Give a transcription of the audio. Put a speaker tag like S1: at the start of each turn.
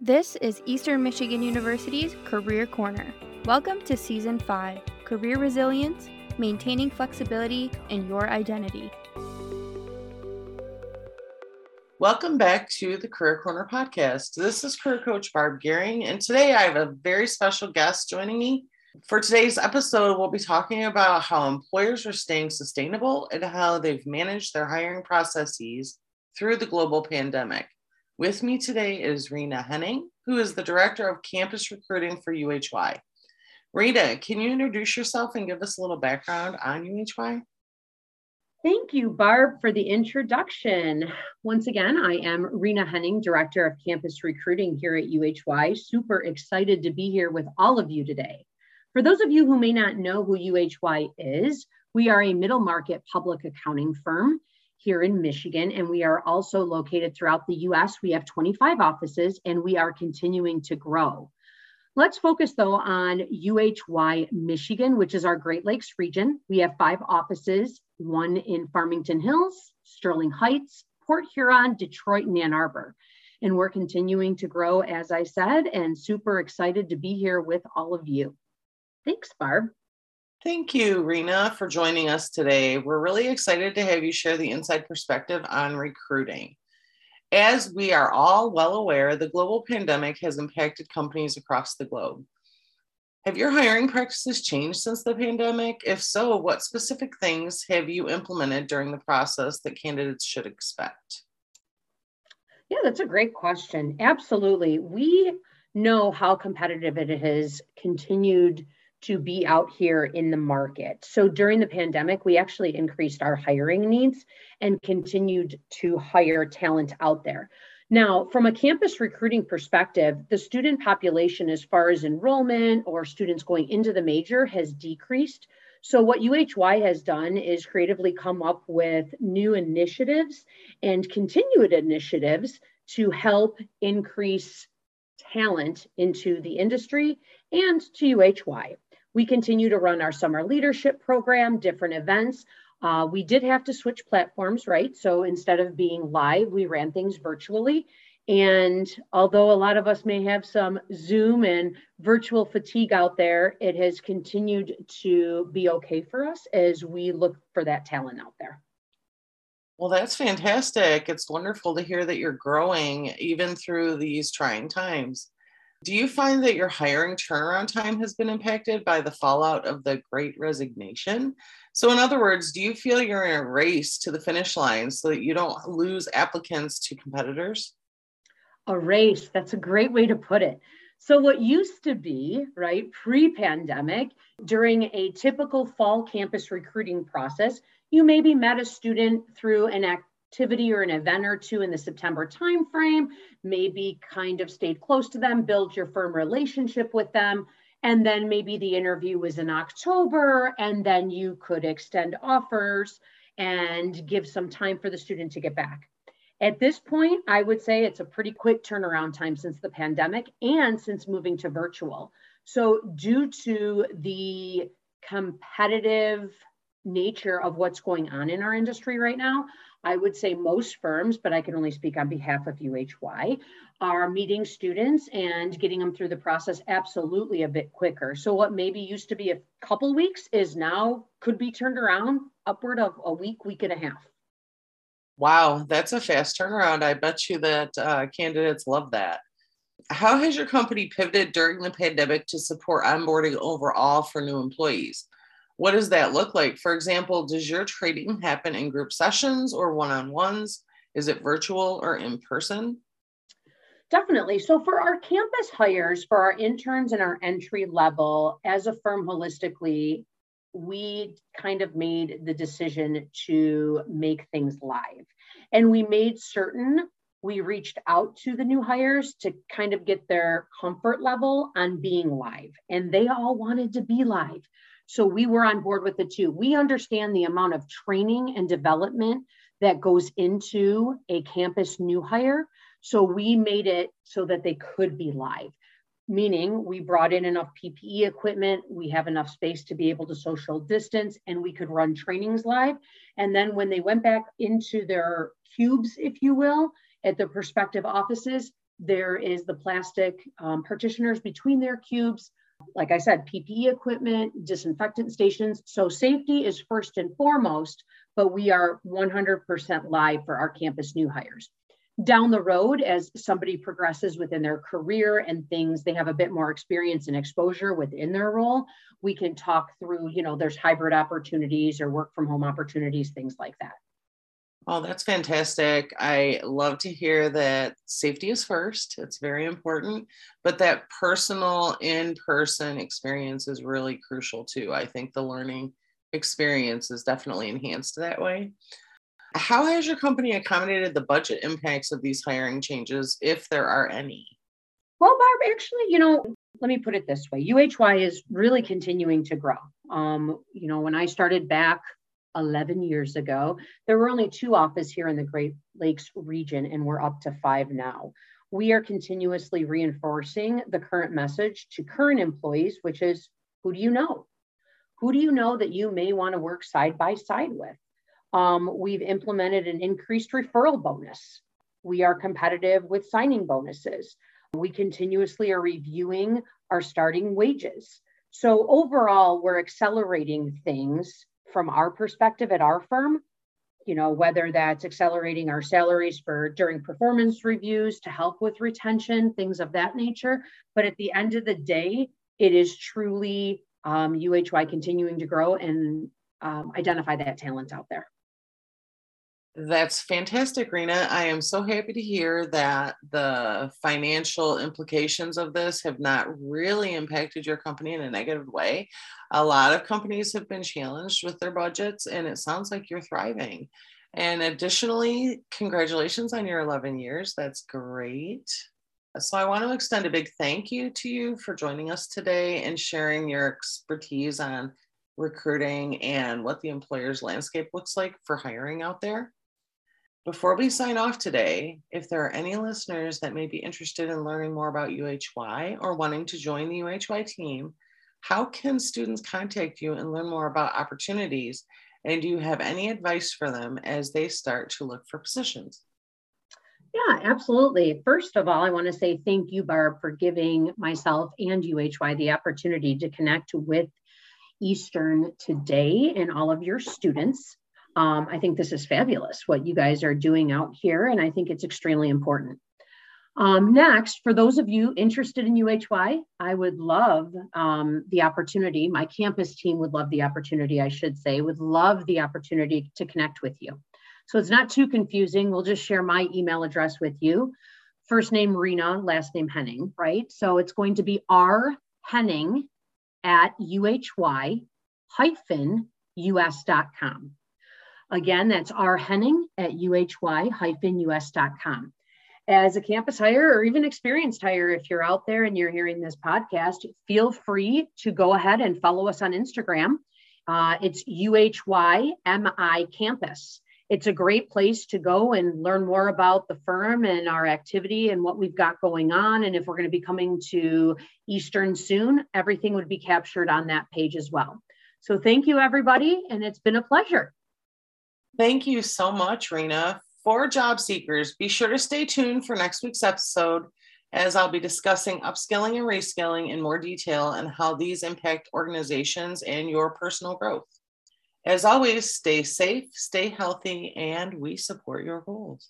S1: This is Eastern Michigan University's Career Corner. Welcome to Season 5 Career Resilience, Maintaining Flexibility, and Your Identity.
S2: Welcome back to the Career Corner podcast. This is Career Coach Barb Gehring, and today I have a very special guest joining me. For today's episode, we'll be talking about how employers are staying sustainable and how they've managed their hiring processes through the global pandemic. With me today is Rena Henning, who is the Director of Campus Recruiting for UHY. Rena, can you introduce yourself and give us a little background on UHY?
S3: Thank you, Barb, for the introduction. Once again, I am Rena Henning, Director of Campus Recruiting here at UHY. Super excited to be here with all of you today. For those of you who may not know who UHY is, we are a middle market public accounting firm here in Michigan, and we are also located throughout the US. We have 25 offices and we are continuing to grow. Let's focus though on UHY Michigan, which is our Great Lakes region. We have five offices, one in Farmington Hills, Sterling Heights, Port Huron, Detroit, and Ann Arbor. And we're continuing to grow, as I said, and super excited to be here with all of you. Thanks, Barb.
S2: Thank you, Rena, for joining us today. We're really excited to have you share the inside perspective on recruiting. As we are all well aware, the global pandemic has impacted companies across the globe. Have your hiring practices changed since the pandemic? If so, what specific things have you implemented during the process that candidates should expect?
S3: Yeah, that's a great question. Absolutely. We know how competitive it has continued to be out here in the market. So during the pandemic, we actually increased our hiring needs and continued to hire talent out there. Now, from a campus recruiting perspective, the student population, as far as enrollment or students going into the major, has decreased. So, what UHY has done is creatively come up with new initiatives and continued initiatives to help increase talent into the industry and to UHY. We continue to run our summer leadership program, different events. Uh, we did have to switch platforms, right? So instead of being live, we ran things virtually. And although a lot of us may have some Zoom and virtual fatigue out there, it has continued to be okay for us as we look for that talent out there.
S2: Well, that's fantastic. It's wonderful to hear that you're growing even through these trying times. Do you find that your hiring turnaround time has been impacted by the fallout of the great resignation? So, in other words, do you feel you're in a race to the finish line so that you don't lose applicants to competitors?
S3: A race, that's a great way to put it. So, what used to be, right, pre pandemic, during a typical fall campus recruiting process, you maybe met a student through an act activity or an event or two in the September timeframe, maybe kind of stayed close to them, build your firm relationship with them. And then maybe the interview was in October, and then you could extend offers and give some time for the student to get back. At this point, I would say it's a pretty quick turnaround time since the pandemic and since moving to virtual. So, due to the competitive nature of what's going on in our industry right now, I would say most firms, but I can only speak on behalf of UHY, are meeting students and getting them through the process absolutely a bit quicker. So what maybe used to be a couple weeks is now could be turned around upward of a week, week and a half.
S2: Wow, that's a fast turnaround. I bet you that uh, candidates love that. How has your company pivoted during the pandemic to support onboarding overall for new employees? What does that look like? For example, does your trading happen in group sessions or one on ones? Is it virtual or in person?
S3: Definitely. So, for our campus hires, for our interns and our entry level, as a firm holistically, we kind of made the decision to make things live. And we made certain we reached out to the new hires to kind of get their comfort level on being live. And they all wanted to be live. So we were on board with the two. We understand the amount of training and development that goes into a campus new hire. So we made it so that they could be live, meaning we brought in enough PPE equipment, we have enough space to be able to social distance, and we could run trainings live. And then when they went back into their cubes, if you will, at the prospective offices, There is the plastic um, partitioners between their cubes. Like I said, PPE equipment, disinfectant stations. So safety is first and foremost, but we are 100% live for our campus new hires down the road as somebody progresses within their career and things they have a bit more experience and exposure within their role we can talk through you know there's hybrid opportunities or work from home opportunities things like that
S2: Oh, that's fantastic. I love to hear that safety is first. It's very important, but that personal in person experience is really crucial too. I think the learning experience is definitely enhanced that way. How has your company accommodated the budget impacts of these hiring changes, if there are any?
S3: Well, Barb, actually, you know, let me put it this way UHY is really continuing to grow. Um, you know, when I started back 11 years ago, there were only two offices here in the Great Lakes region, and we're up to five now. We are continuously reinforcing the current message to current employees, which is who do you know? Who do you know that you may want to work side by side with? Um, we've implemented an increased referral bonus. We are competitive with signing bonuses. We continuously are reviewing our starting wages. So, overall, we're accelerating things from our perspective at our firm, you know, whether that's accelerating our salaries for during performance reviews to help with retention, things of that nature. But at the end of the day, it is truly um, UHY continuing to grow and um, identify that talent out there.
S2: That's fantastic, Rena. I am so happy to hear that the financial implications of this have not really impacted your company in a negative way. A lot of companies have been challenged with their budgets, and it sounds like you're thriving. And additionally, congratulations on your 11 years. That's great. So, I want to extend a big thank you to you for joining us today and sharing your expertise on recruiting and what the employer's landscape looks like for hiring out there. Before we sign off today, if there are any listeners that may be interested in learning more about UHY or wanting to join the UHY team, how can students contact you and learn more about opportunities? And do you have any advice for them as they start to look for positions?
S3: Yeah, absolutely. First of all, I want to say thank you, Barb, for giving myself and UHY the opportunity to connect with Eastern today and all of your students. Um, I think this is fabulous what you guys are doing out here, and I think it's extremely important. Um, next, for those of you interested in UHY, I would love um, the opportunity, my campus team would love the opportunity, I should say, would love the opportunity to connect with you. So it's not too confusing. We'll just share my email address with you. First name Rena, last name Henning, right? So it's going to be R Henning at UHY hyphen us.com. Again, that's R Henning at uhy-us.com. As a campus hire or even experienced hire, if you're out there and you're hearing this podcast, feel free to go ahead and follow us on Instagram. Uh, it's UHYMI Campus. It's a great place to go and learn more about the firm and our activity and what we've got going on. And if we're going to be coming to Eastern soon, everything would be captured on that page as well. So thank you, everybody, and it's been a pleasure.
S2: Thank you so much, Rena. For job seekers, be sure to stay tuned for next week's episode as I'll be discussing upskilling and reskilling in more detail and how these impact organizations and your personal growth. As always, stay safe, stay healthy, and we support your goals.